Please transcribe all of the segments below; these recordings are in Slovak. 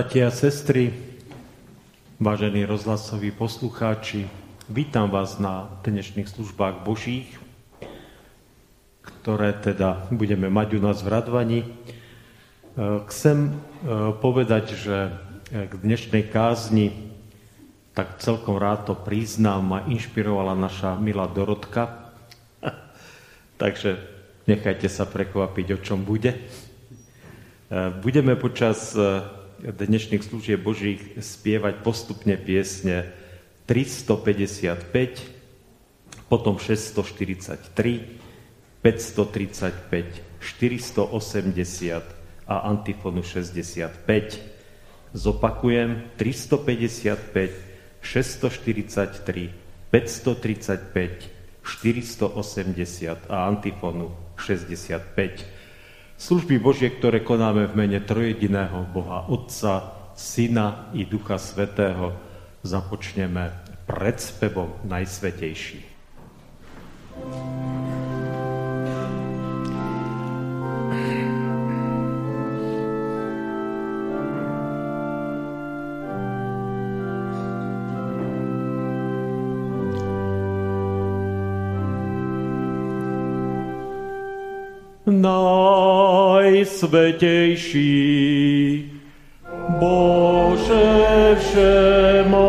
Bratia a sestry, vážení rozhlasoví poslucháči, vítam vás na dnešných službách Božích, ktoré teda budeme mať u nás v Radvani. E, chcem e, povedať, že k dnešnej kázni tak celkom rád to priznám, ma inšpirovala naša milá Dorotka. Takže nechajte sa prekvapiť, o čom bude. E, budeme počas dnešných služieb Božích spievať postupne piesne 355, potom 643, 535, 480 a antifonu 65. Zopakujem 355, 643, 535, 480 a antifonu 65 Služby Božie, ktoré konáme v mene trojediného Boha Otca, Syna i Ducha Svetého, započneme pred spevom Najsvetejší. Najsvetejší. Bože všemohúci,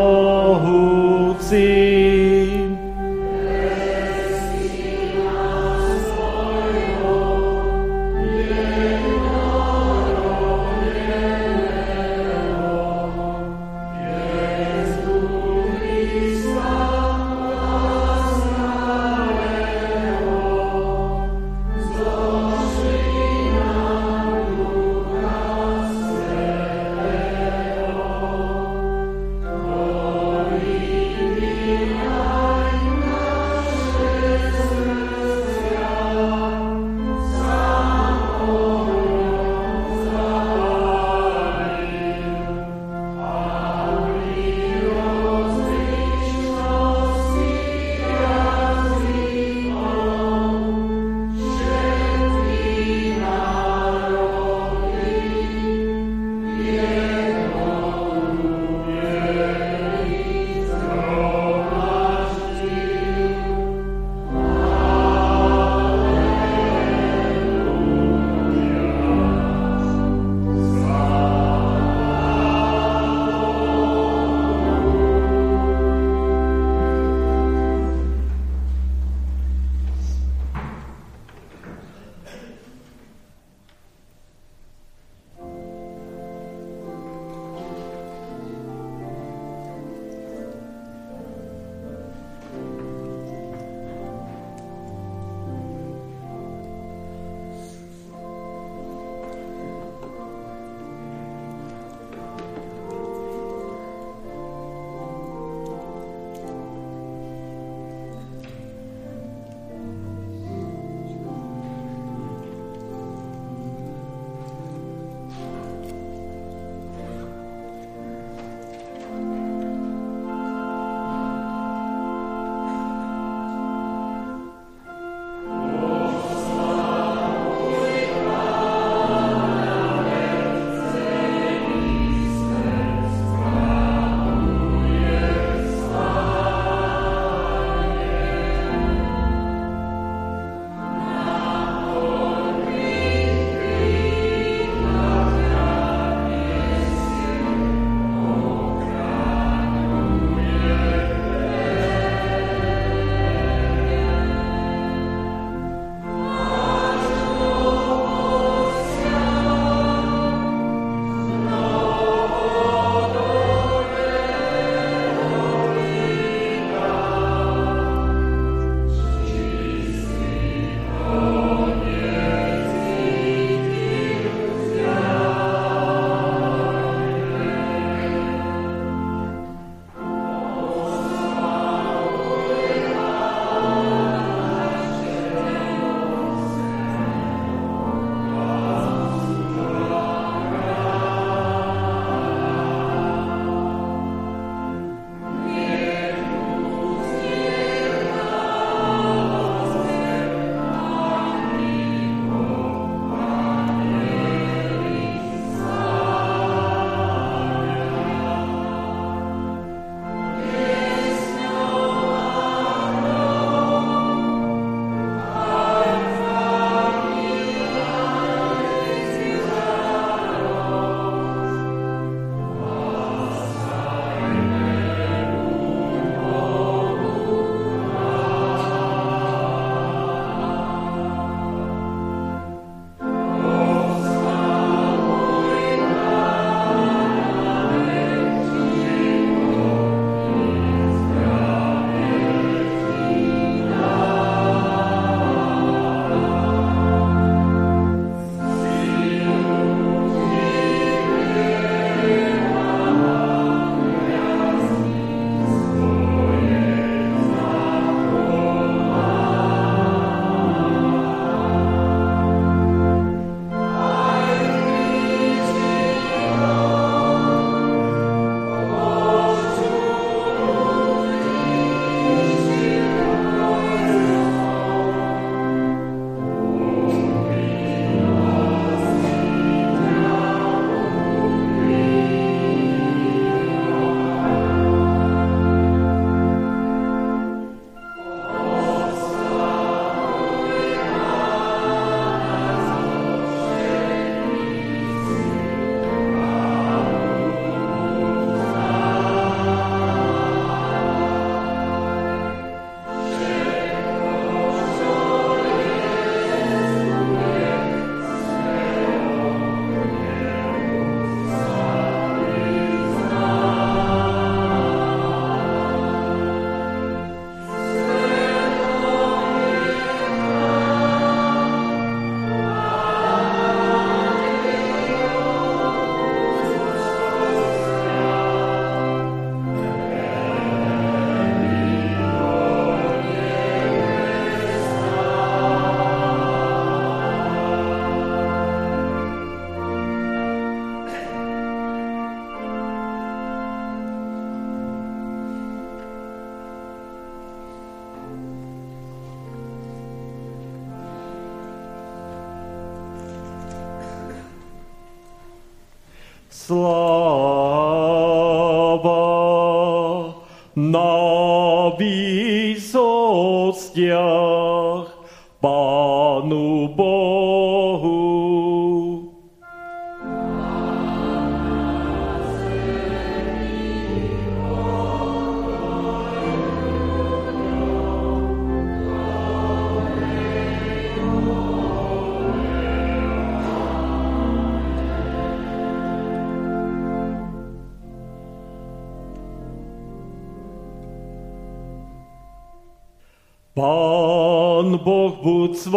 Boh buď s.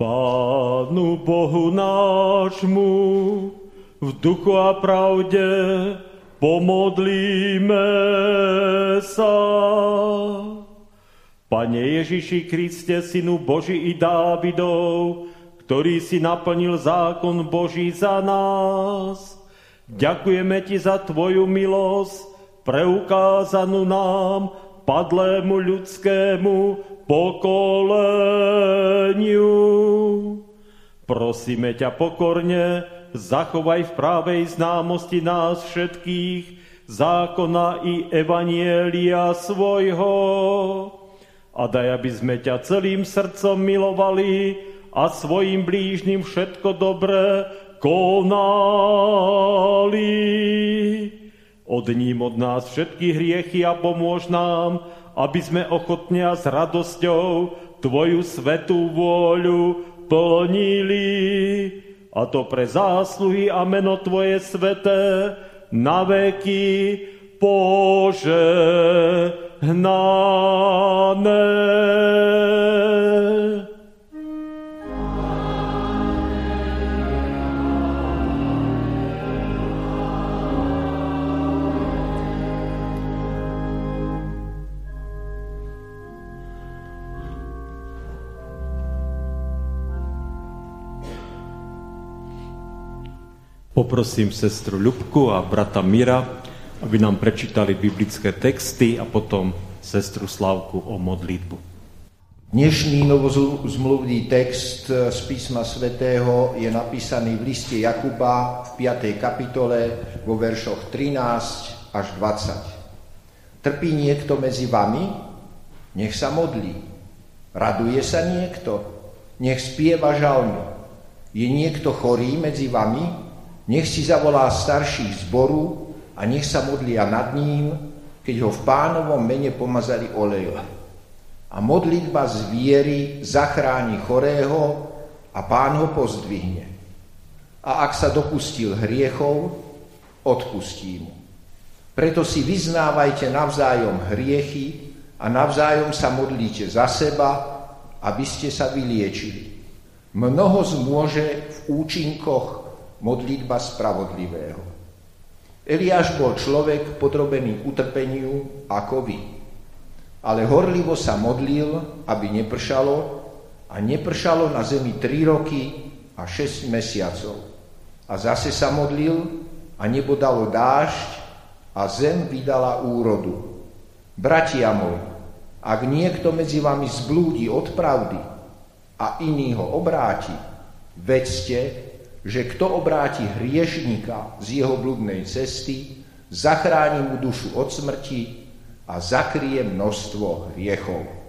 Pánu Bohu nášmu, v duchu a pravde pomodlíme sa. Pane Ježiši Kriste, Synu Boží i Dávidov, ktorý si naplnil zákon Boží za nás, ďakujeme Ti za Tvoju milosť, preukázanú nám, padlému ľudskému pokoleniu. Prosíme ťa pokorne, zachovaj v právej známosti nás všetkých, zákona i evanielia svojho. A daj, aby sme ťa celým srdcom milovali a svojim blížnym všetko dobré konali. Odním od nás všetky hriechy a pomôž nám, aby sme ochotne a s radosťou Tvoju svetú vôľu plnili a to pre zásluhy a meno Tvoje sveté na veky požehnané. Poprosím sestru Ľubku a brata Mira, aby nám prečítali biblické texty a potom sestru Slavku o modlitbu. Dnešný novozmluvný text z písma svätého je napísaný v liste Jakuba v 5. kapitole vo veršoch 13 až 20. Trpí niekto medzi vami? Nech sa modlí. Raduje sa niekto? Nech spieva žalmy. Je niekto chorý medzi vami? Nech si zavolá starších zboru a nech sa modlia nad ním, keď ho v pánovom mene pomazali olejom. A modlitba z viery zachráni chorého a pán ho pozdvihne. A ak sa dopustil hriechov, odpustí mu. Preto si vyznávajte navzájom hriechy a navzájom sa modlíte za seba, aby ste sa vyliečili. Mnoho zmôže v účinkoch modlitba spravodlivého. Eliáš bol človek podrobený utrpeniu ako vy. Ale horlivo sa modlil, aby nepršalo a nepršalo na zemi 3 roky a 6 mesiacov. A zase sa modlil a nebo dalo dážď a zem vydala úrodu. Bratia moji, ak niekto medzi vami zblúdi od pravdy a iný ho obráti, vedzte, že kto obráti hriešníka z jeho bludnej cesty, zachráni mu dušu od smrti a zakrie množstvo hriechov.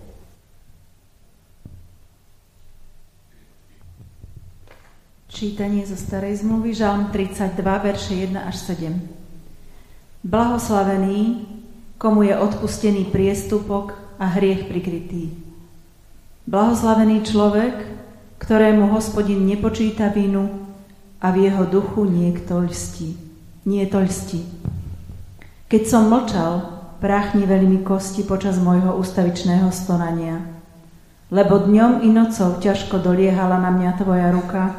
Čítanie zo Starej zmluvy, Žalm 32, verše 1 až 7. Blahoslavený, komu je odpustený priestupok a hriech prikrytý. Blahoslavený človek, ktorému hospodin nepočíta vinu a v jeho duchu niekto lstí. Nie to lstí. Keď som mlčal, práchniveli mi kosti počas môjho ustavičného stonania. Lebo dňom i nocou ťažko doliehala na mňa tvoja ruka,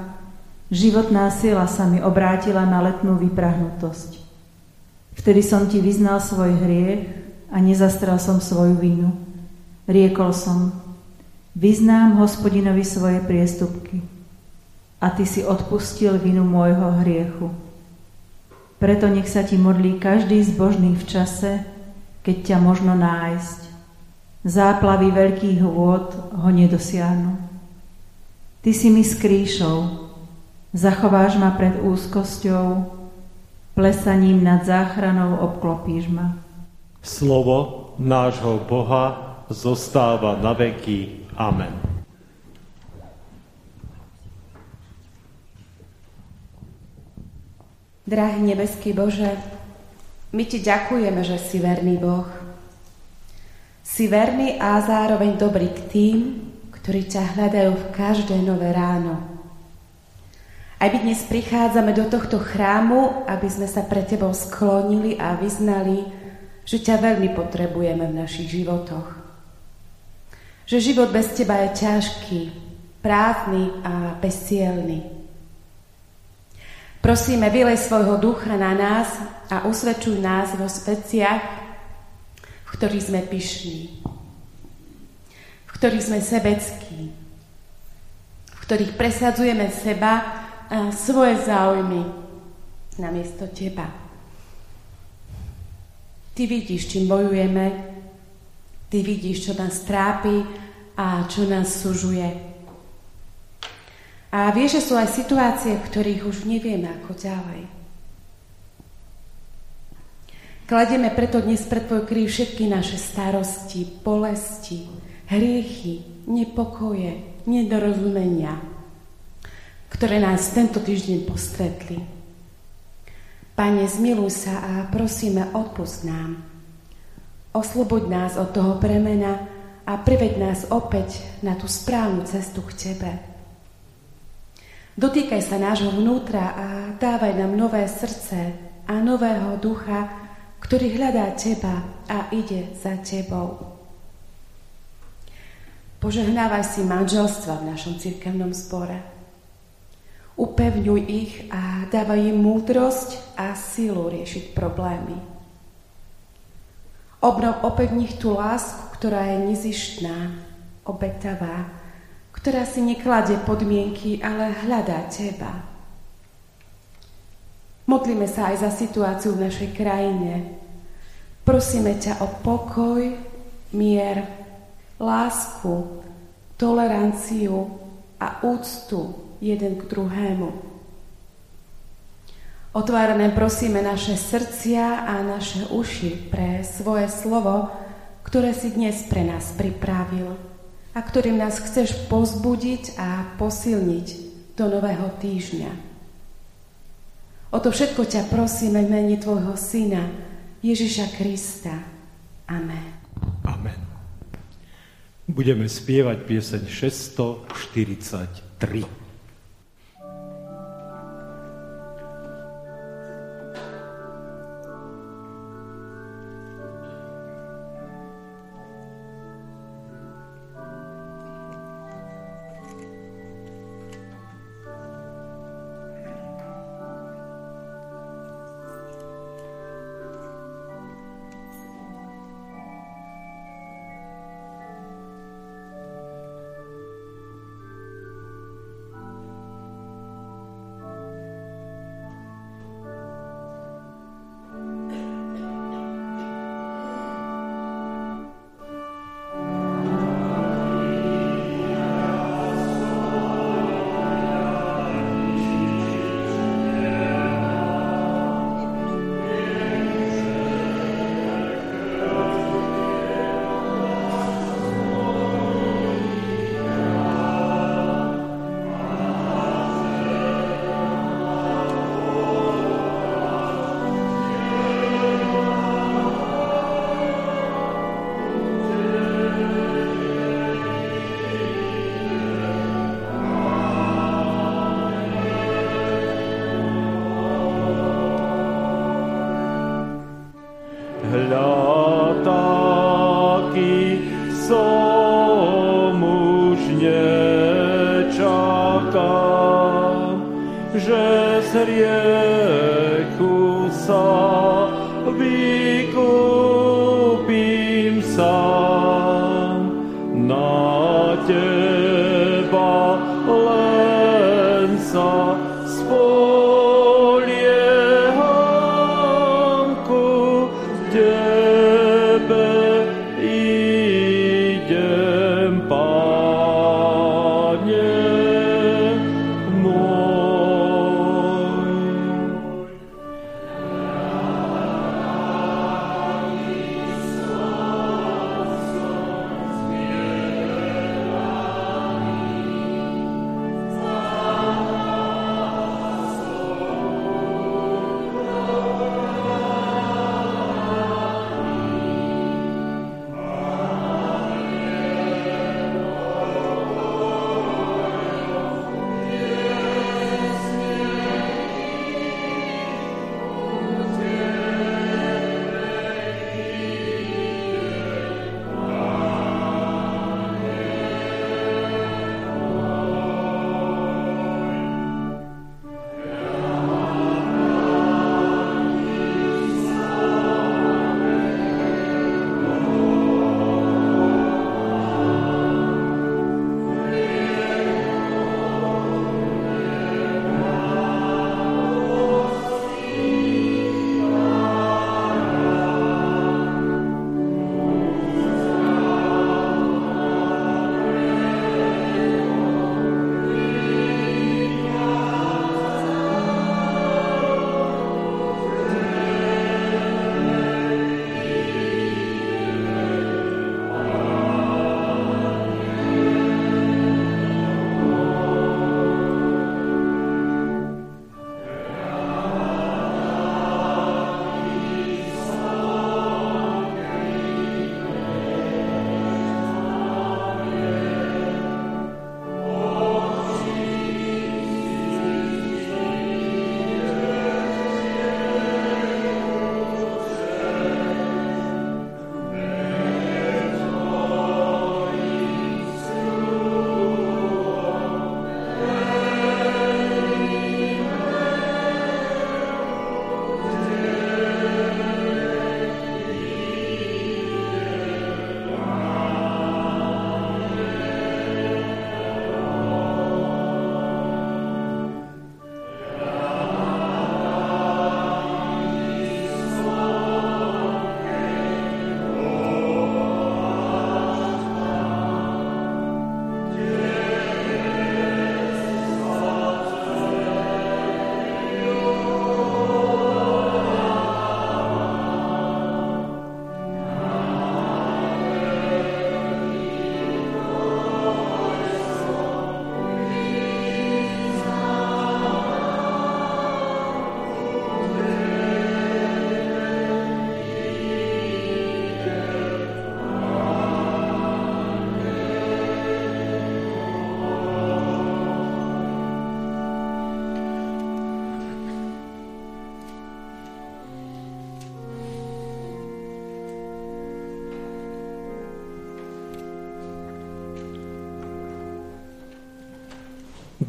životná sila sa mi obrátila na letnú vyprahnutosť. Vtedy som ti vyznal svoj hriech a nezastrel som svoju vinu. Riekol som, Vyznám hospodinovi svoje priestupky a ty si odpustil vinu môjho hriechu. Preto nech sa ti modlí každý zbožný v čase, keď ťa možno nájsť. Záplavy veľkých vôd ho nedosiahnu. Ty si mi skrýšou, zachováš ma pred úzkosťou, plesaním nad záchranou obklopíš ma. Slovo nášho Boha zostáva na veky. Amen. Drahý nebeský Bože, my Ti ďakujeme, že si verný Boh. Si verný a zároveň dobrý k tým, ktorí ťa hľadajú v každé nové ráno. Aj my dnes prichádzame do tohto chrámu, aby sme sa pre Tebou sklonili a vyznali, že ťa veľmi potrebujeme v našich životoch. Že život bez Teba je ťažký, prázdny a bezcielný. Prosíme, vylej svojho ducha na nás a usvedčuj nás vo veciach, v ktorých sme pyšní, v ktorých sme sebeckí, v ktorých presadzujeme seba a svoje záujmy namiesto Teba. Ty vidíš, čím bojujeme, Ty vidíš, čo nás trápi a čo nás sužuje. A vieš, že sú aj situácie, v ktorých už nevieme ako ďalej. Kladieme preto dnes pred Tvoj kríž všetky naše starosti, bolesti, hriechy, nepokoje, nedorozumenia, ktoré nás tento týždeň postretli. Pane, zmiluj sa a prosíme, odpust nám. Osloboď nás od toho premena a priveď nás opäť na tú správnu cestu k Tebe. Dotýkaj sa nášho vnútra a dávaj nám nové srdce a nového ducha, ktorý hľadá Teba a ide za Tebou. Požehnávaj si manželstva v našom cirkevnom zbore. Upevňuj ich a dávaj im múdrosť a silu riešiť problémy. Obnov nich tú lásku, ktorá je nezištná, obetavá, ktorá si nekladie podmienky, ale hľadá teba. Modlíme sa aj za situáciu v našej krajine. Prosíme ťa o pokoj, mier, lásku, toleranciu a úctu jeden k druhému. Otvárané prosíme naše srdcia a naše uši pre svoje slovo, ktoré si dnes pre nás pripravil a ktorým nás chceš pozbudiť a posilniť do nového týždňa. O to všetko ťa prosíme v mene Tvojho Syna, Ježiša Krista. Amen. Amen. Budeme spievať pieseň 643.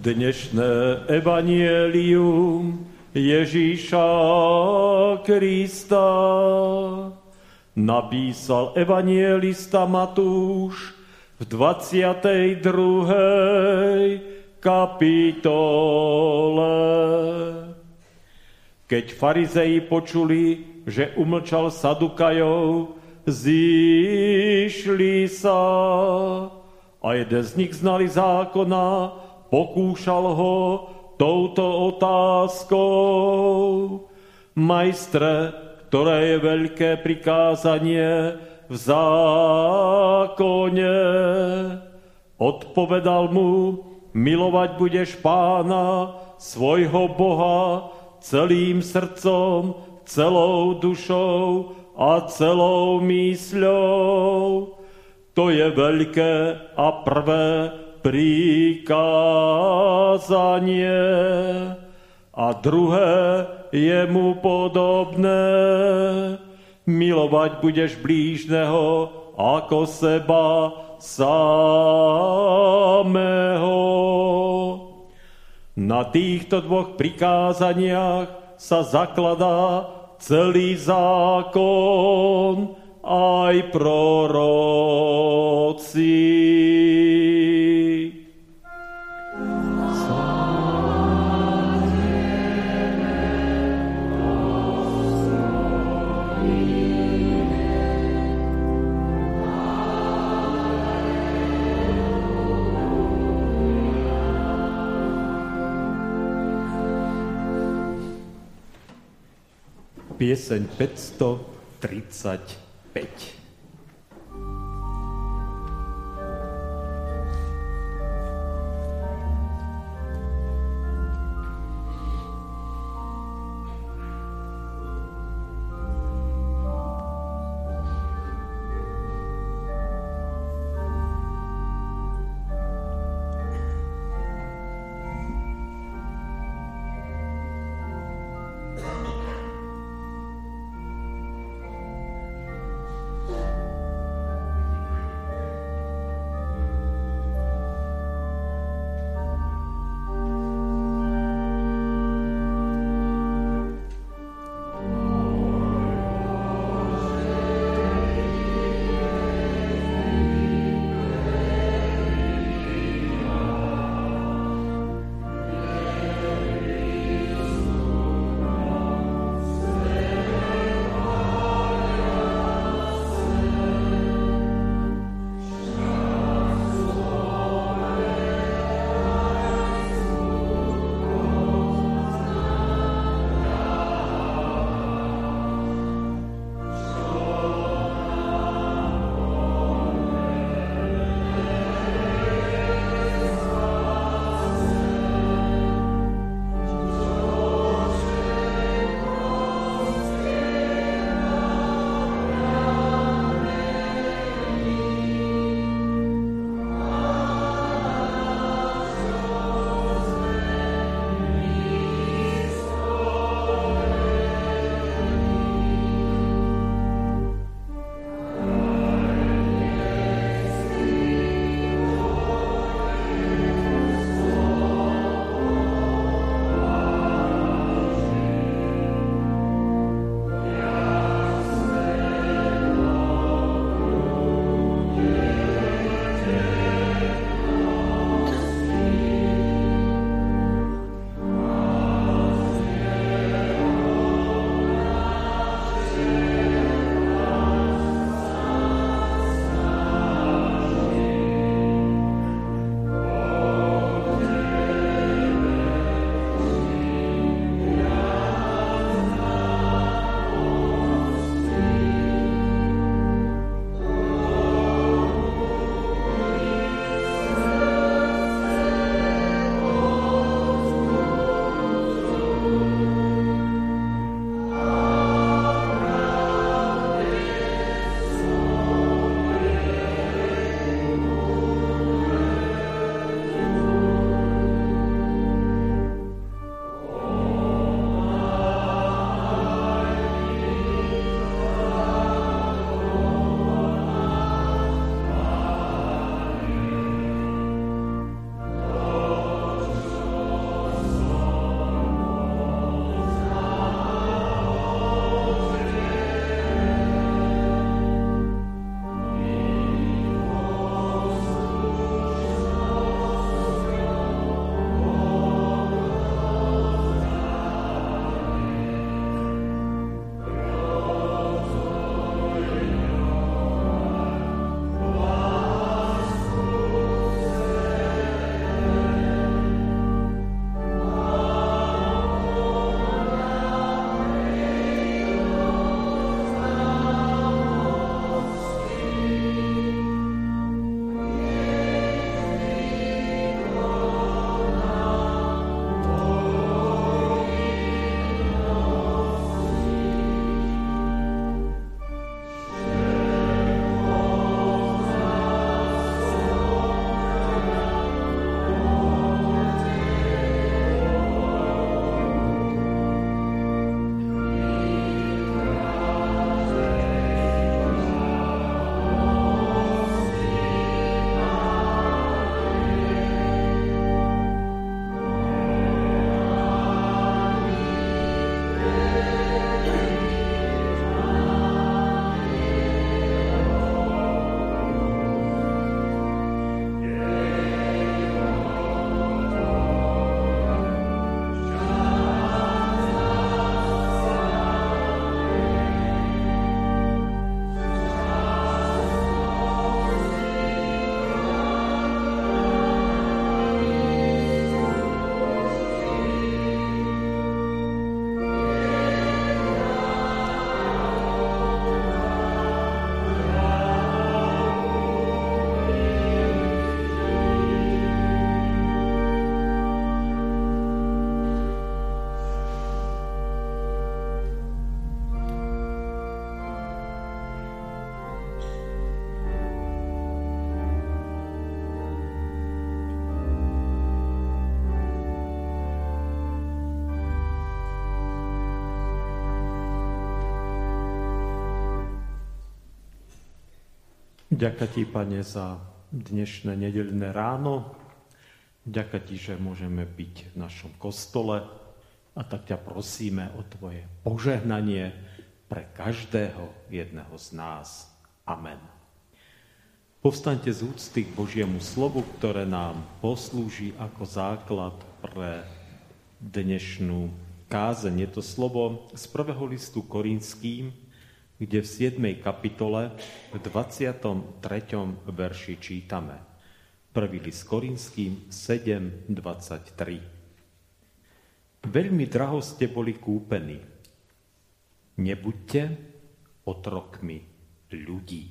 Dnešné evanielium Ježíša Krista napísal evanielista Matúš v 22. kapitole. Keď farizeji počuli, že umlčal Sadukajov, zišli sa a jeden z nich znali zákona pokúšal ho touto otázkou. Majstre, ktoré je veľké prikázanie v zákone, odpovedal mu, milovať budeš pána, svojho Boha, celým srdcom, celou dušou a celou mysľou. To je veľké a prvé prikázanie a druhé je mu podobné. Milovať budeš blížneho ako seba samého. Na týchto dvoch prikázaniach sa zakladá celý zákon aj proroci. Pieseň 535. Ďakujem ti, Pane, za dnešné nedelné ráno. Ďakujem ti, že môžeme byť v našom kostole a tak ťa prosíme o tvoje požehnanie pre každého jedného z nás. Amen. Povstaňte z úcty k Božiemu slovu, ktoré nám poslúži ako základ pre dnešnú kázeň. Je to slovo z prvého listu Korinským, kde v 7. kapitole v 23. verši čítame. Prvý list Korinským 7.23. Veľmi draho ste boli kúpení. Nebuďte otrokmi ľudí.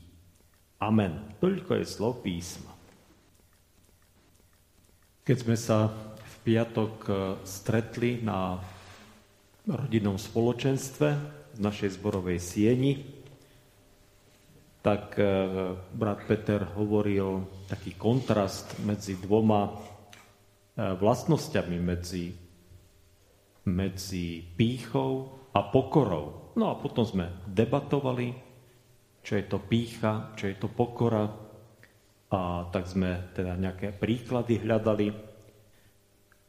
Amen. Toľko je slov písma. Keď sme sa v piatok eh, stretli na rodinnom spoločenstve, v našej zborovej sieni, tak e, brat Peter hovoril taký kontrast medzi dvoma e, vlastnosťami, medzi, medzi pýchou a pokorou. No a potom sme debatovali, čo je to pícha, čo je to pokora a tak sme teda nejaké príklady hľadali.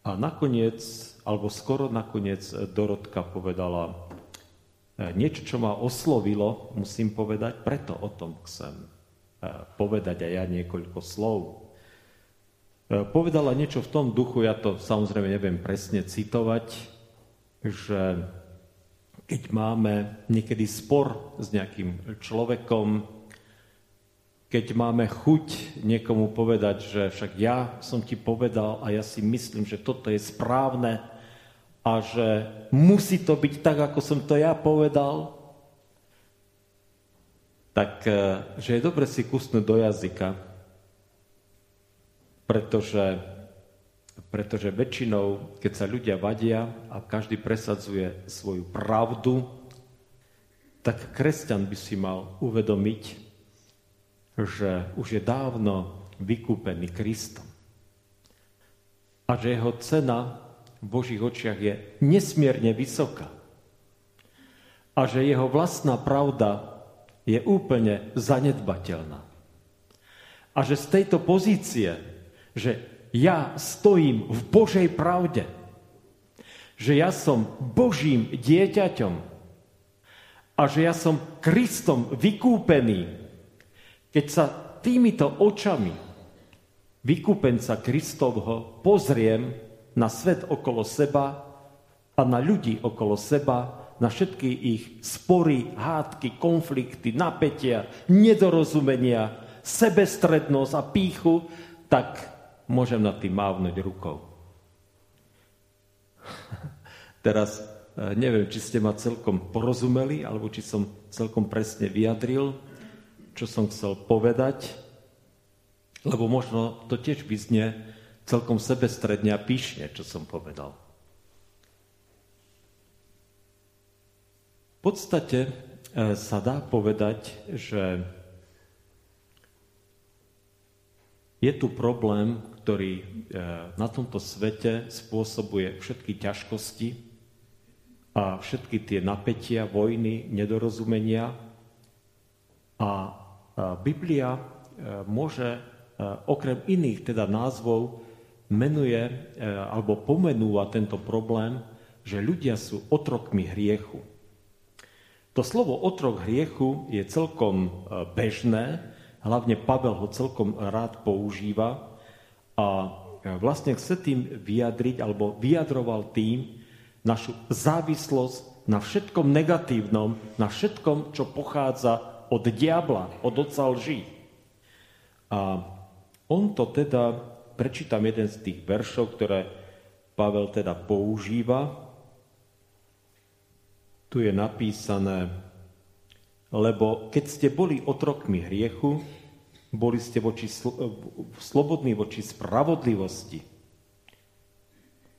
A nakoniec, alebo skoro nakoniec Dorotka povedala, niečo, čo ma oslovilo, musím povedať, preto o tom chcem e, povedať aj ja niekoľko slov. E, povedala niečo v tom duchu, ja to samozrejme neviem presne citovať, že keď máme niekedy spor s nejakým človekom, keď máme chuť niekomu povedať, že však ja som ti povedal a ja si myslím, že toto je správne, a že musí to byť tak, ako som to ja povedal, tak e, že je dobre si kusnúť do jazyka, pretože, pretože väčšinou, keď sa ľudia vadia a každý presadzuje svoju pravdu, tak kresťan by si mal uvedomiť, že už je dávno vykúpený Kristom. A že jeho cena v Božích očiach je nesmierne vysoká. A že jeho vlastná pravda je úplne zanedbateľná. A že z tejto pozície, že ja stojím v Božej pravde, že ja som Božím dieťaťom a že ja som Kristom vykúpený, keď sa týmito očami vykúpenca Kristovho pozriem na svet okolo seba a na ľudí okolo seba, na všetky ich spory, hádky, konflikty, napätia, nedorozumenia, sebestrednosť a píchu, tak môžem nad tým mávnuť rukou. Teraz eh, neviem, či ste ma celkom porozumeli, alebo či som celkom presne vyjadril, čo som chcel povedať, lebo možno to tiež vyznie celkom sebestredne a píšne, čo som povedal. V podstate e, sa dá povedať, že je tu problém, ktorý e, na tomto svete spôsobuje všetky ťažkosti a všetky tie napätia, vojny, nedorozumenia. A Biblia e, môže okrem iných teda názvov menuje e, alebo pomenúva tento problém, že ľudia sú otrokmi hriechu. To slovo otrok hriechu je celkom e, bežné, hlavne Pavel ho celkom rád používa a e, vlastne chce tým vyjadriť, alebo vyjadroval tým našu závislosť na všetkom negatívnom, na všetkom, čo pochádza od diabla, od oca lží. A on to teda prečítam jeden z tých veršov, ktoré Pavel teda používa. Tu je napísané, lebo keď ste boli otrokmi hriechu, boli ste voči, slobodní voči spravodlivosti.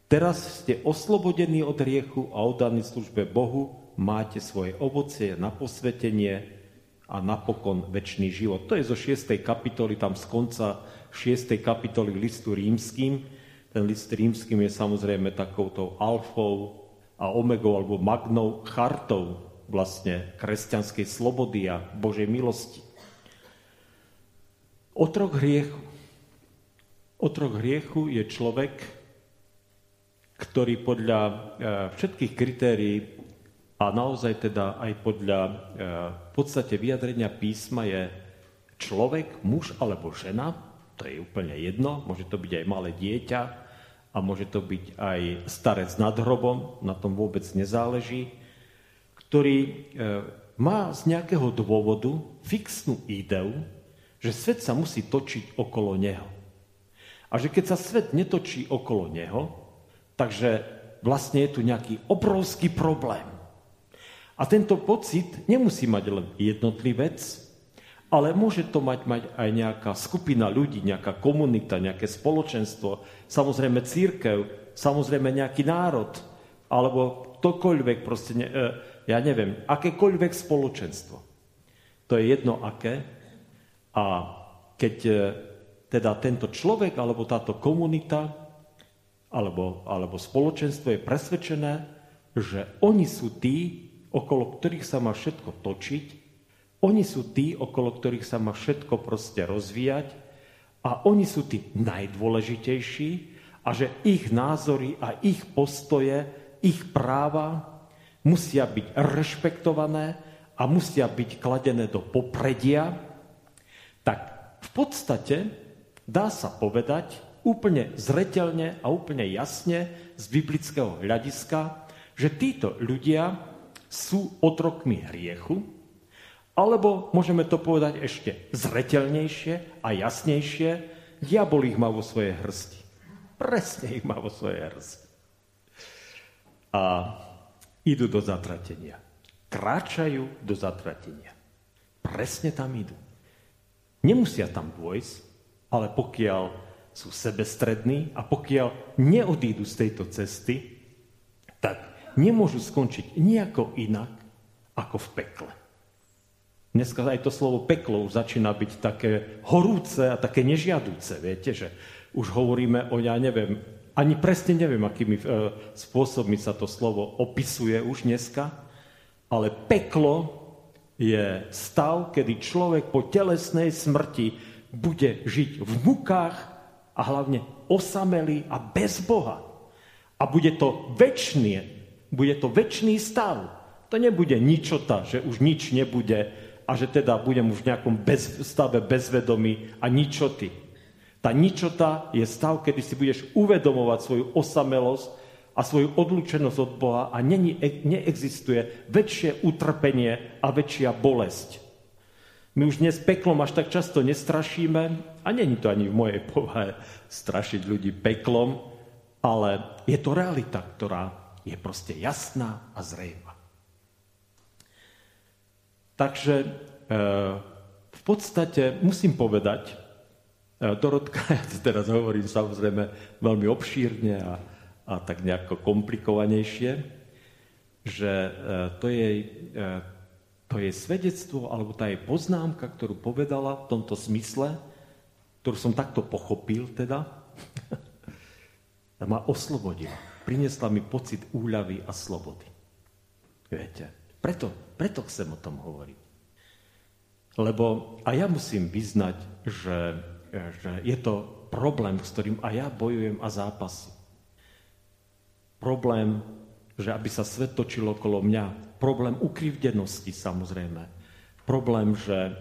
Teraz ste oslobodení od hriechu a oddaní službe Bohu, máte svoje ovocie na posvetenie a napokon väčší život. To je zo 6. kapitoly, tam z konca 6. kapitoly listu rímským. Ten list rímským je samozrejme takouto alfou a omegou alebo magnou chartou vlastne kresťanskej slobody a Božej milosti. Otrok hriechu. Otrok hriechu je človek, ktorý podľa e, všetkých kritérií a naozaj teda aj podľa e, v podstate vyjadrenia písma je človek, muž alebo žena, to je úplne jedno, môže to byť aj malé dieťa a môže to byť aj starec nad hrobom, na tom vôbec nezáleží, ktorý e, má z nejakého dôvodu fixnú ideu, že svet sa musí točiť okolo neho. A že keď sa svet netočí okolo neho, takže vlastne je tu nejaký obrovský problém. A tento pocit nemusí mať len jednotlivec, ale môže to mať, mať aj nejaká skupina ľudí, nejaká komunita, nejaké spoločenstvo, samozrejme církev, samozrejme nejaký národ, alebo ktokoľvek, proste, ne, e, ja neviem, akékoľvek spoločenstvo. To je jedno aké. A keď e, teda tento človek alebo táto komunita alebo, alebo spoločenstvo je presvedčené, že oni sú tí, okolo ktorých sa má všetko točiť, oni sú tí, okolo ktorých sa má všetko proste rozvíjať a oni sú tí najdôležitejší a že ich názory a ich postoje, ich práva musia byť rešpektované a musia byť kladené do popredia, tak v podstate dá sa povedať úplne zretelne a úplne jasne z biblického hľadiska, že títo ľudia sú otrokmi hriechu, alebo môžeme to povedať ešte zretelnejšie a jasnejšie, diabol ich má vo svojej hrsti. Presne ich má vo svojej hrsti. A idú do zatratenia. Kráčajú do zatratenia. Presne tam idú. Nemusia tam dôjsť, ale pokiaľ sú sebestrední a pokiaľ neodídu z tejto cesty, tak nemôžu skončiť nejako inak ako v pekle. Dneska aj to slovo peklo už začína byť také horúce a také nežiadúce. Viete, že už hovoríme o, ja neviem, ani presne neviem, akými e, spôsobmi sa to slovo opisuje už dneska, ale peklo je stav, kedy človek po telesnej smrti bude žiť v mukách a hlavne osamelý a bez Boha. A bude to väčšie, bude to väčší stav. To nebude ničota, že už nič nebude a že teda budem už v nejakom bez, stave bezvedomí a ničoty. Tá ničota je stav, kedy si budeš uvedomovať svoju osamelosť a svoju odlučenosť od Boha a není, neexistuje väčšie utrpenie a väčšia bolesť. My už dnes peklom až tak často nestrašíme a není to ani v mojej povahe strašiť ľudí peklom, ale je to realita, ktorá je proste jasná a zrejma. Takže e, v podstate musím povedať, e, Dorotka, ja teraz hovorím samozrejme veľmi obšírne a, a tak nejako komplikovanejšie, že e, to jej to je svedectvo, alebo tá je poznámka, ktorú povedala v tomto smysle, ktorú som takto pochopil teda, ma oslobodila. Prinesla mi pocit úľavy a slobody. Viete, preto, preto chcem o tom hovoriť. Lebo a ja musím vyznať, že, že je to problém, s ktorým aj ja bojujem a zápasím. Problém, že aby sa svet točil okolo mňa, problém ukrivdenosti samozrejme. Problém, že e,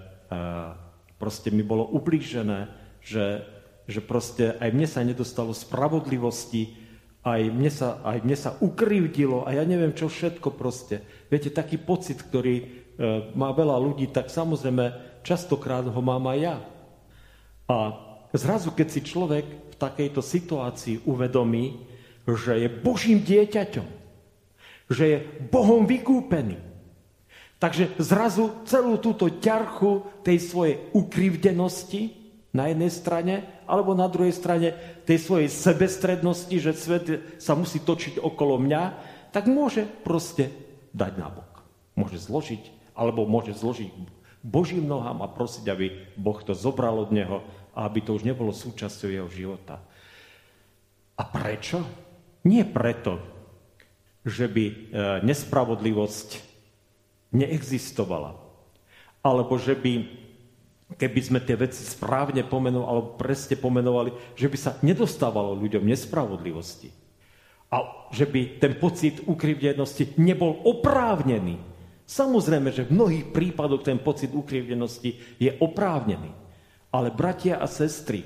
proste mi bolo ublížené, že, že proste aj mne sa nedostalo spravodlivosti, aj mne, sa, aj mne sa ukrivdilo a ja neviem čo všetko proste. Viete, taký pocit, ktorý e, má veľa ľudí, tak samozrejme častokrát ho mám aj ja. A zrazu, keď si človek v takejto situácii uvedomí, že je Božím dieťaťom, že je Bohom vykúpený. Takže zrazu celú túto ťarchu tej svojej ukrivdenosti na jednej strane, alebo na druhej strane tej svojej sebestrednosti, že svet sa musí točiť okolo mňa, tak môže proste dať na bok. Môže zložiť, alebo môže zložiť Božím nohám a prosiť, aby Boh to zobral od neho a aby to už nebolo súčasťou jeho života. A prečo? Nie preto, že by e, nespravodlivosť neexistovala, alebo že by keby sme tie veci správne pomenovali, alebo presne pomenovali, že by sa nedostávalo ľuďom nespravodlivosti. A že by ten pocit ukrivdenosti nebol oprávnený. Samozrejme, že v mnohých prípadoch ten pocit ukrivdenosti je oprávnený. Ale bratia a sestry,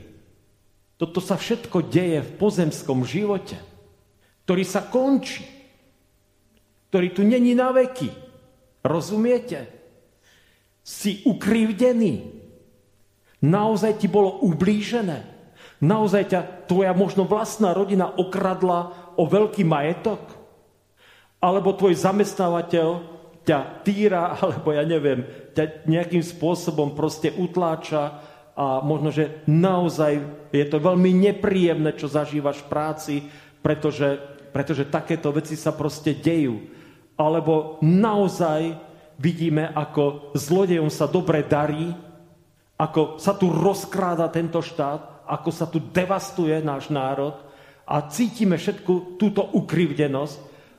toto sa všetko deje v pozemskom živote, ktorý sa končí, ktorý tu není na veky. Rozumiete? Si ukrivdený. Naozaj ti bolo ublížené. Naozaj ťa tvoja možno vlastná rodina okradla o veľký majetok? Alebo tvoj zamestnávateľ ťa týra, alebo ja neviem, ťa nejakým spôsobom proste utláča a možno, že naozaj je to veľmi nepríjemné, čo zažívaš v práci, pretože, pretože takéto veci sa proste dejú. Alebo naozaj vidíme, ako zlodejom sa dobre darí, ako sa tu rozkráda tento štát, ako sa tu devastuje náš národ a cítime všetku túto ukrivdenosť,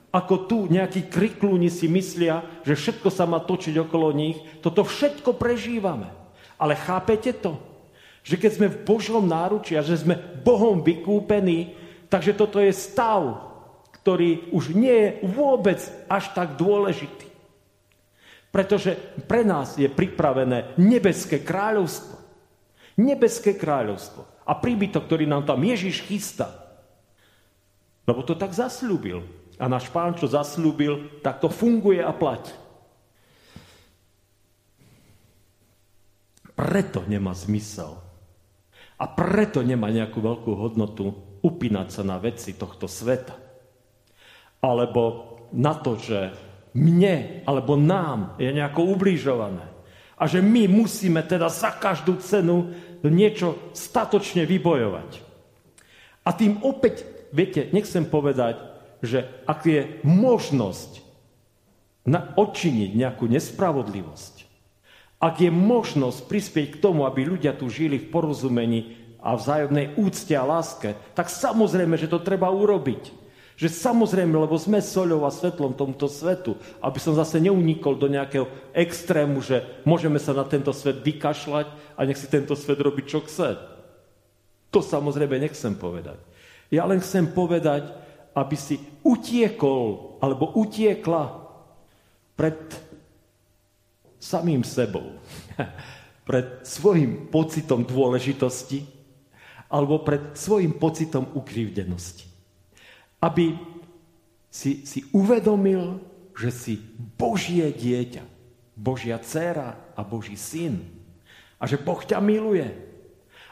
ako tu nejakí kriklúni si myslia, že všetko sa má točiť okolo nich, toto všetko prežívame. Ale chápete to? Že keď sme v Božom náruči a že sme Bohom vykúpení, takže toto je stav, ktorý už nie je vôbec až tak dôležitý. Pretože pre nás je pripravené nebeské kráľovstvo. Nebeské kráľovstvo. A príbytok, ktorý nám tam Ježiš chystá, lebo to tak zasľúbil. A náš pán, čo zasľúbil, tak to funguje a platí. Preto nemá zmysel. A preto nemá nejakú veľkú hodnotu upínať sa na veci tohto sveta. Alebo na to, že mne alebo nám je nejako ubližované. A že my musíme teda za každú cenu niečo statočne vybojovať. A tým opäť viete, nechcem povedať, že ak je možnosť na, odčiniť nejakú nespravodlivosť, ak je možnosť prispieť k tomu, aby ľudia tu žili v porozumení a vzájomnej úcte a láske, tak samozrejme, že to treba urobiť. Že samozrejme, lebo sme soľou a svetlom tomuto svetu, aby som zase neunikol do nejakého extrému, že môžeme sa na tento svet vykašľať a nech si tento svet robí, čo chce. To samozrejme nechcem povedať. Ja len chcem povedať, aby si utiekol alebo utiekla pred samým sebou, pred svojim pocitom dôležitosti alebo pred svojim pocitom ukrivdenosti. Aby si, si uvedomil, že si Božie dieťa, Božia dcéra a Boží syn. A že Boh ťa miluje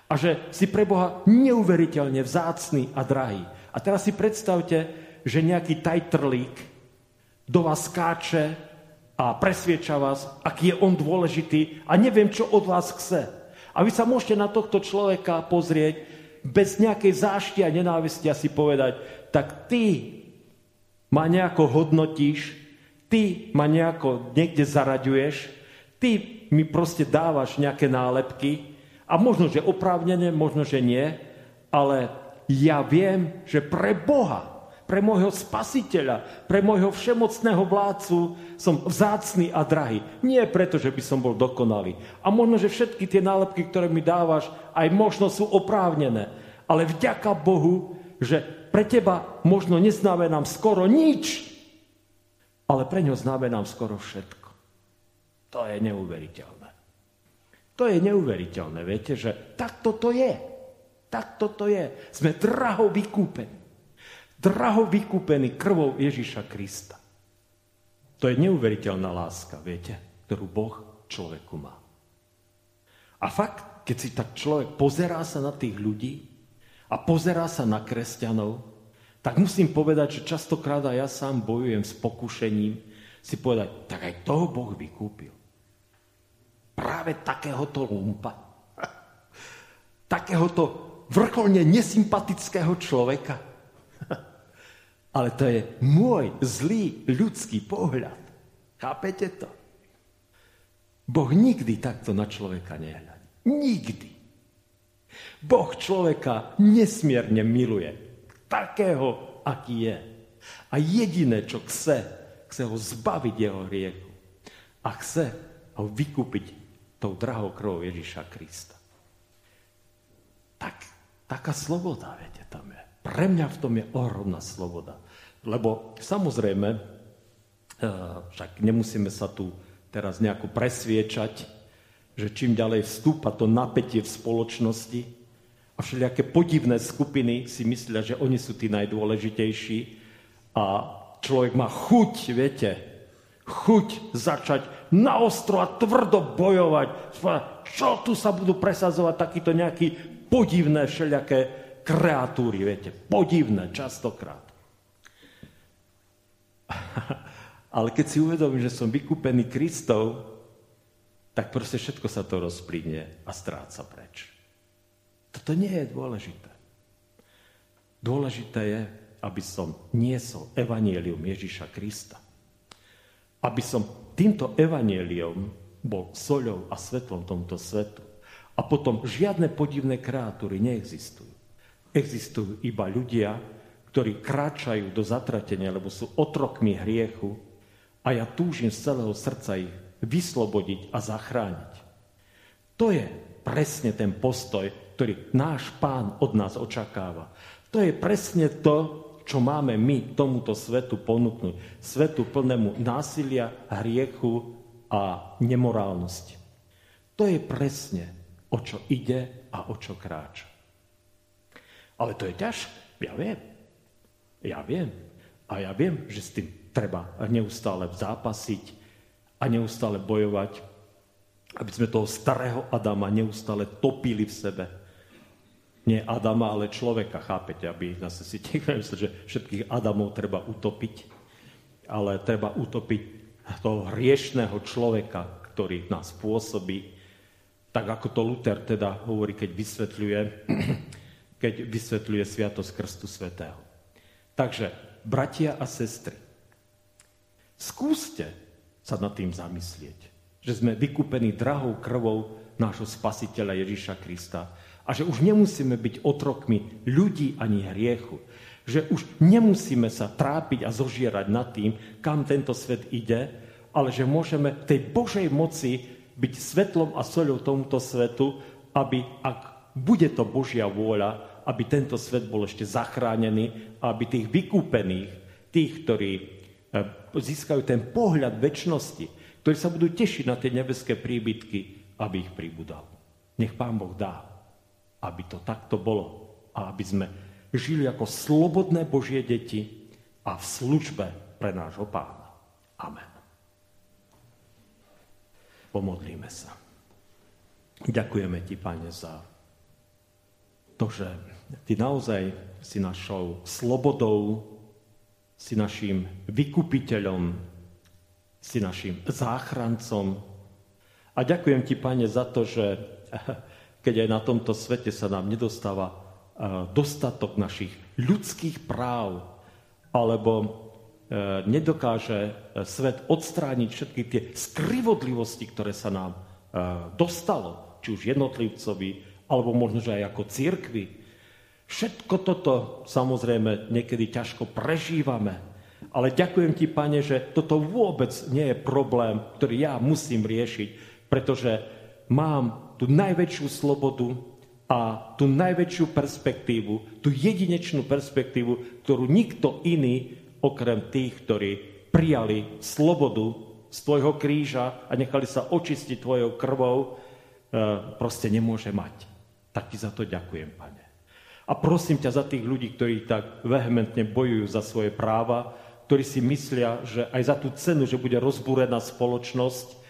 a že si pre Boha neuveriteľne vzácný a drahý. A teraz si predstavte, že nejaký tajtrlík do vás skáče a presvieča vás, aký je on dôležitý a neviem, čo od vás chce. A vy sa môžete na tohto človeka pozrieť bez nejakej zášti a nenávisti a si povedať, tak ty ma nejako hodnotíš, ty ma nejako niekde zaraďuješ, ty mi proste dávaš nejaké nálepky a možno, že oprávnene, možno, že nie, ale ja viem, že pre Boha, pre môjho spasiteľa, pre môjho všemocného vládcu som vzácný a drahý. Nie preto, že by som bol dokonalý. A možno, že všetky tie nálepky, ktoré mi dávaš, aj možno sú oprávnené. Ale vďaka Bohu, že pre teba možno neznamenám skoro nič, ale pre ňo znamenám skoro všetko. To je neuveriteľné. To je neuveriteľné, viete, že takto to je. Takto to je. Sme draho vykúpení. Draho vykúpení krvou Ježíša Krista. To je neuveriteľná láska, viete, ktorú Boh človeku má. A fakt, keď si tak človek pozerá sa na tých ľudí a pozerá sa na kresťanov, tak musím povedať, že častokrát aj ja sám bojujem s pokušením si povedať, tak aj toho Boh vykúpil práve takéhoto lumpa. Takéhoto vrcholne nesympatického človeka. Ale to je môj zlý ľudský pohľad. Chápete to? Boh nikdy takto na človeka nehľadí. Nikdy. Boh človeka nesmierne miluje. Takého, aký je. A jediné, čo chce, chce ho zbaviť jeho hriechu. A chce ho vykúpiť tou drahou krvou Ježíša Krista. Tak, taká sloboda, viete, tam je. Pre mňa v tom je ohromná sloboda. Lebo samozrejme, eh, však nemusíme sa tu teraz nejako presviečať, že čím ďalej vstúpa to napätie v spoločnosti a všelijaké podivné skupiny si myslia, že oni sú tí najdôležitejší a človek má chuť, viete, chuť začať naostro a tvrdo bojovať. Čo tu sa budú presazovať takíto nejakí podivné všelijaké kreatúry, viete, podivné častokrát. Ale keď si uvedomím, že som vykúpený Kristov, tak proste všetko sa to rozplynie a stráca preč. Toto nie je dôležité. Dôležité je, aby som niesol evanielium Ježiša Krista. Aby som týmto evanieliom bol soľou a svetlom tomto svetu. A potom žiadne podivné kreatúry neexistujú. Existujú iba ľudia, ktorí kráčajú do zatratenia, lebo sú otrokmi hriechu a ja túžim z celého srdca ich vyslobodiť a zachrániť. To je presne ten postoj, ktorý náš pán od nás očakáva. To je presne to, čo máme my tomuto svetu ponúknuť. Svetu plnému násilia, hriechu a nemorálnosti. To je presne, o čo ide a o čo kráča. Ale to je ťažké, ja viem. Ja viem. A ja viem, že s tým treba neustále zápasiť, a neustále bojovať, aby sme toho starého Adama neustále topili v sebe. Nie Adama, ale človeka, chápete, aby zase si myslel, že všetkých Adamov treba utopiť, ale treba utopiť toho hriešného človeka, ktorý nás pôsobí, tak ako to Luther teda hovorí, keď vysvetľuje, keď vysvetľuje Sviatosť Krstu Svetého. Takže, bratia a sestry, skúste sa nad tým zamyslieť. Že sme vykúpení drahou krvou nášho spasiteľa Ježíša Krista a že už nemusíme byť otrokmi ľudí ani hriechu. Že už nemusíme sa trápiť a zožierať nad tým, kam tento svet ide, ale že môžeme v tej Božej moci byť svetlom a soľou tomuto svetu, aby, ak bude to Božia vôľa, aby tento svet bol ešte zachránený, aby tých vykúpených, tých, ktorí E, získajú ten pohľad väčšnosti, ktorí sa budú tešiť na tie nebeské príbytky, aby ich pribudal. Nech Pán Boh dá, aby to takto bolo a aby sme žili ako slobodné Božie deti a v službe pre nášho Pána. Amen. Pomodlíme sa. Ďakujeme Ti, Pane, za to, že Ty naozaj si našou slobodou si našim vykupiteľom, si našim záchrancom. A ďakujem ti, Pane, za to, že keď aj na tomto svete sa nám nedostáva eh, dostatok našich ľudských práv, alebo eh, nedokáže eh, svet odstrániť všetky tie skrivodlivosti, ktoré sa nám dostalo, či už jednotlivcovi, alebo možno, že aj ako církvi, Všetko toto samozrejme niekedy ťažko prežívame. Ale ďakujem ti, pane, že toto vôbec nie je problém, ktorý ja musím riešiť, pretože mám tú najväčšiu slobodu a tú najväčšiu perspektívu, tú jedinečnú perspektívu, ktorú nikto iný, okrem tých, ktorí prijali slobodu z tvojho kríža a nechali sa očistiť tvojou krvou, e, proste nemôže mať. Tak ti za to ďakujem, pane. A prosím ťa za tých ľudí, ktorí tak vehementne bojujú za svoje práva, ktorí si myslia, že aj za tú cenu, že bude rozbúrená spoločnosť,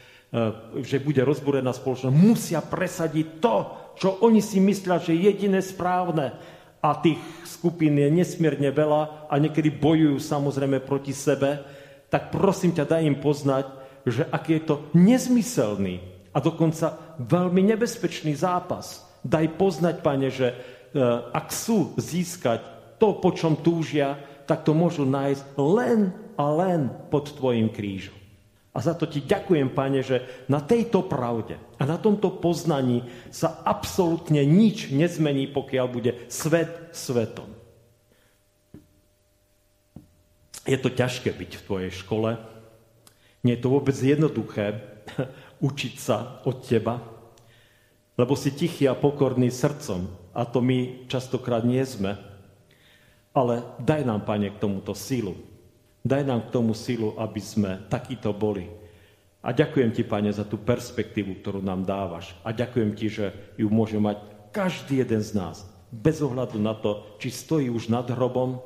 že bude rozbúrená spoločnosť, musia presadiť to, čo oni si myslia, že je jediné správne. A tých skupín je nesmierne veľa a niekedy bojujú samozrejme proti sebe, tak prosím ťa, daj im poznať, že aký je to nezmyselný a dokonca veľmi nebezpečný zápas. Daj poznať, pane, že E, ak chcú získať to, po čom túžia, tak to môžu nájsť len a len pod tvojim krížom. A za to ti ďakujem, pane, že na tejto pravde a na tomto poznaní sa absolútne nič nezmení, pokiaľ bude svet svetom. Je to ťažké byť v tvojej škole. Nie je to vôbec jednoduché, učiť sa od teba, lebo si tichý a pokorný srdcom a to my častokrát nie sme. Ale daj nám, Pane, k tomuto sílu. Daj nám k tomu sílu, aby sme takíto boli. A ďakujem Ti, Pane, za tú perspektívu, ktorú nám dávaš. A ďakujem Ti, že ju môže mať každý jeden z nás. Bez ohľadu na to, či stojí už nad hrobom,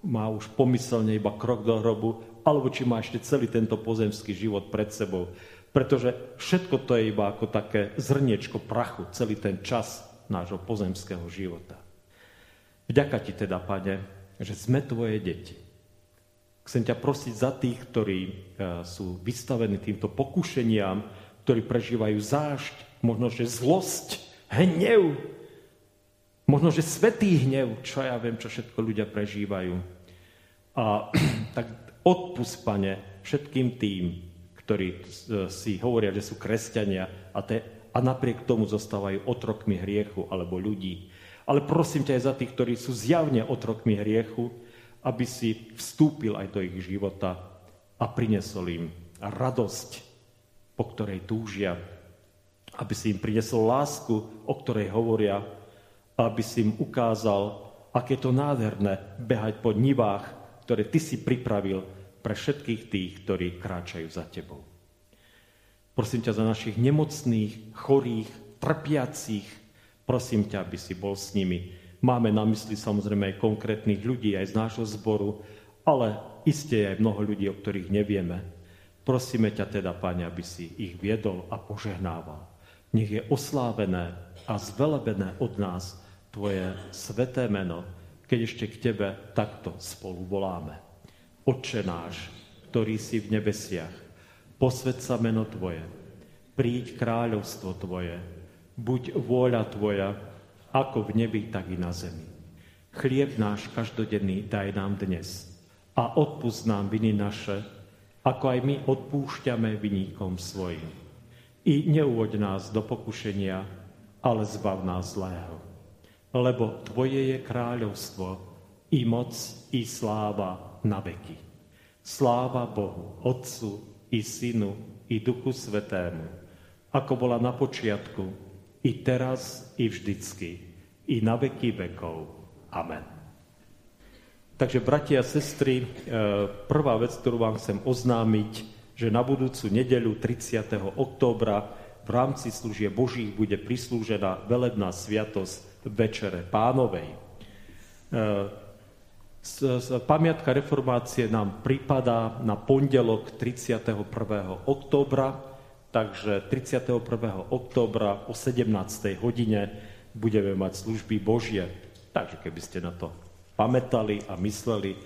má už pomyselne iba krok do hrobu, alebo či má ešte celý tento pozemský život pred sebou. Pretože všetko to je iba ako také zrniečko prachu, celý ten čas nášho pozemského života. Vďaka ti teda, Pane, že sme tvoje deti. Chcem ťa prosiť za tých, ktorí e, sú vystavení týmto pokušeniam, ktorí prežívajú zášť, možno, že zlosť, hnev, možno, že svetý hnev, čo ja viem, čo všetko ľudia prežívajú. A tak odpust, Pane, všetkým tým, ktorí e, si hovoria, že sú kresťania a, te, a napriek tomu zostávajú otrokmi hriechu alebo ľudí. Ale prosím ťa aj za tých, ktorí sú zjavne otrokmi hriechu, aby si vstúpil aj do ich života a prinesol im radosť, po ktorej túžia, aby si im prinesol lásku, o ktorej hovoria, aby si im ukázal, aké to nádherné behať po nivách, ktoré ty si pripravil pre všetkých tých, ktorí kráčajú za tebou. Prosím ťa za našich nemocných, chorých, trpiacich, prosím ťa, aby si bol s nimi. Máme na mysli samozrejme aj konkrétnych ľudí, aj z nášho zboru, ale iste aj mnoho ľudí, o ktorých nevieme. Prosíme ťa teda, Pane, aby si ich viedol a požehnával. Nech je oslávené a zvelebené od nás Tvoje sveté meno, keď ešte k Tebe takto spolu voláme. Otče náš, ktorý si v nebesiach, posved sa meno Tvoje, príď kráľovstvo Tvoje, buď vôľa Tvoja, ako v nebi, tak i na zemi. Chlieb náš každodenný daj nám dnes a odpust nám viny naše, ako aj my odpúšťame viníkom svojim. I neuvoď nás do pokušenia, ale zbav nás zlého. Lebo Tvoje je kráľovstvo, i moc, i sláva, na veky. Sláva Bohu, Otcu i Synu i Duchu Svetému, ako bola na počiatku, i teraz, i vždycky, i na veky vekov. Amen. Takže, bratia a sestry, e, prvá vec, ktorú vám chcem oznámiť, že na budúcu nedeľu 30. októbra v rámci služie Božích bude prislúžená velebná sviatosť Večere Pánovej. E, Pamiatka reformácie nám pripadá na pondelok 31. októbra, takže 31. októbra o 17. hodine budeme mať služby Božie. Takže keby ste na to pamätali a mysleli,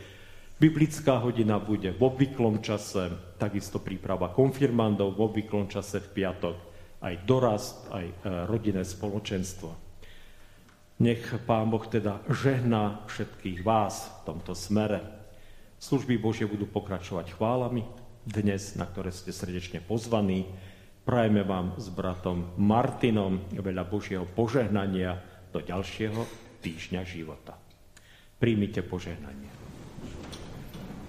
biblická hodina bude v obvyklom čase, takisto príprava konfirmandov v obvyklom čase v piatok, aj dorast, aj e, rodinné spoločenstvo. Nech Pán Boh teda žehná všetkých vás v tomto smere. Služby Božie budú pokračovať chválami dnes, na ktoré ste srdečne pozvaní. Prajeme vám s bratom Martinom veľa Božieho požehnania do ďalšieho týždňa života. Príjmite požehnanie.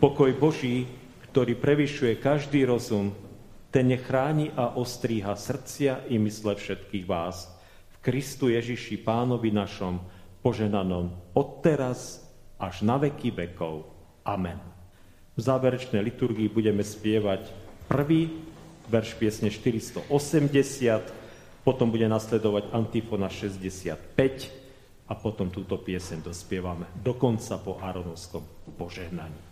Pokoj Boží, ktorý prevyšuje každý rozum, ten nechráni a ostríha srdcia i mysle všetkých vás, Kristu Ježiši, pánovi našom, poženanom od teraz až na veky vekov. Amen. V záverečnej liturgii budeme spievať prvý verš piesne 480, potom bude nasledovať antifona 65 a potom túto piesen dospievame dokonca po Aronovskom požehnaní.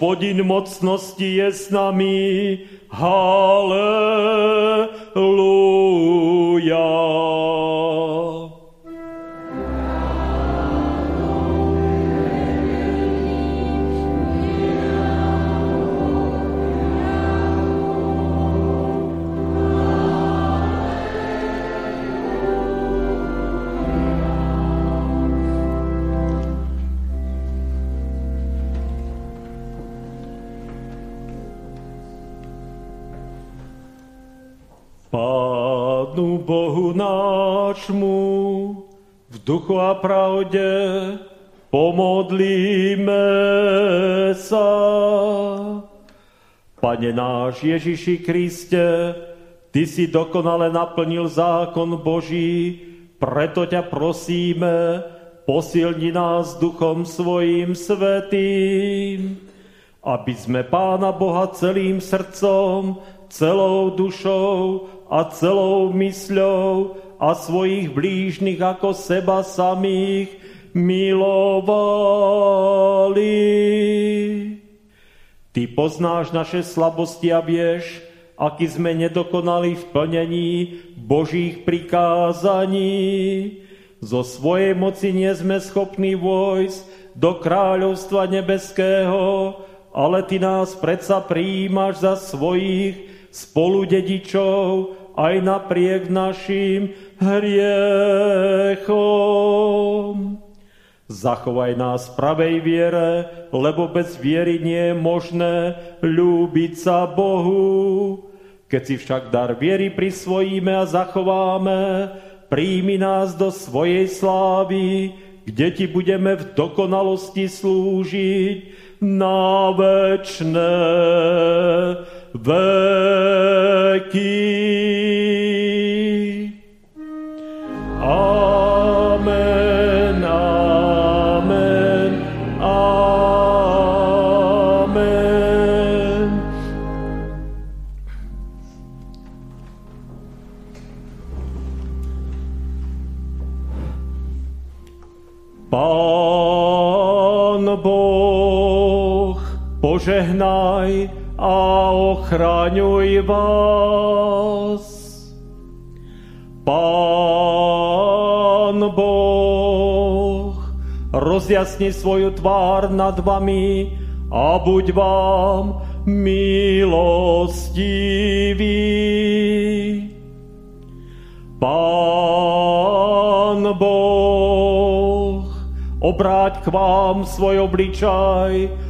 Hospodin mocnosti je s nami. Halleluja. Nášmu v duchu a pravde pomodlíme sa. Pane náš Ježiši Kriste, Ty si dokonale naplnil zákon Boží, preto ťa prosíme, posilni nás duchom svojim svetým, aby sme Pána Boha celým srdcom, celou dušou a celou mysľou a svojich blížnych ako seba samých milovali. Ty poznáš naše slabosti a vieš, aký sme nedokonali v plnení Božích prikázaní. Zo svojej moci nie sme schopní vojsť do kráľovstva nebeského, ale Ty nás predsa prijímaš za svojich spoludedičov aj napriek našim hriechom. Zachovaj nás v pravej viere, lebo bez viery nie je možné ľúbiť sa Bohu. Keď si však dar viery prisvojíme a zachováme, príjmi nás do svojej slávy, kde ti budeme v dokonalosti slúžiť na večné veky. Amen, amen, amen. Pán Boh, požehnaj a ochraňuj vás. Pán Boh, rozjasni svoju tvár nad vami a buď vám milostivý. Pán Boh, obráť k vám svoj obličaj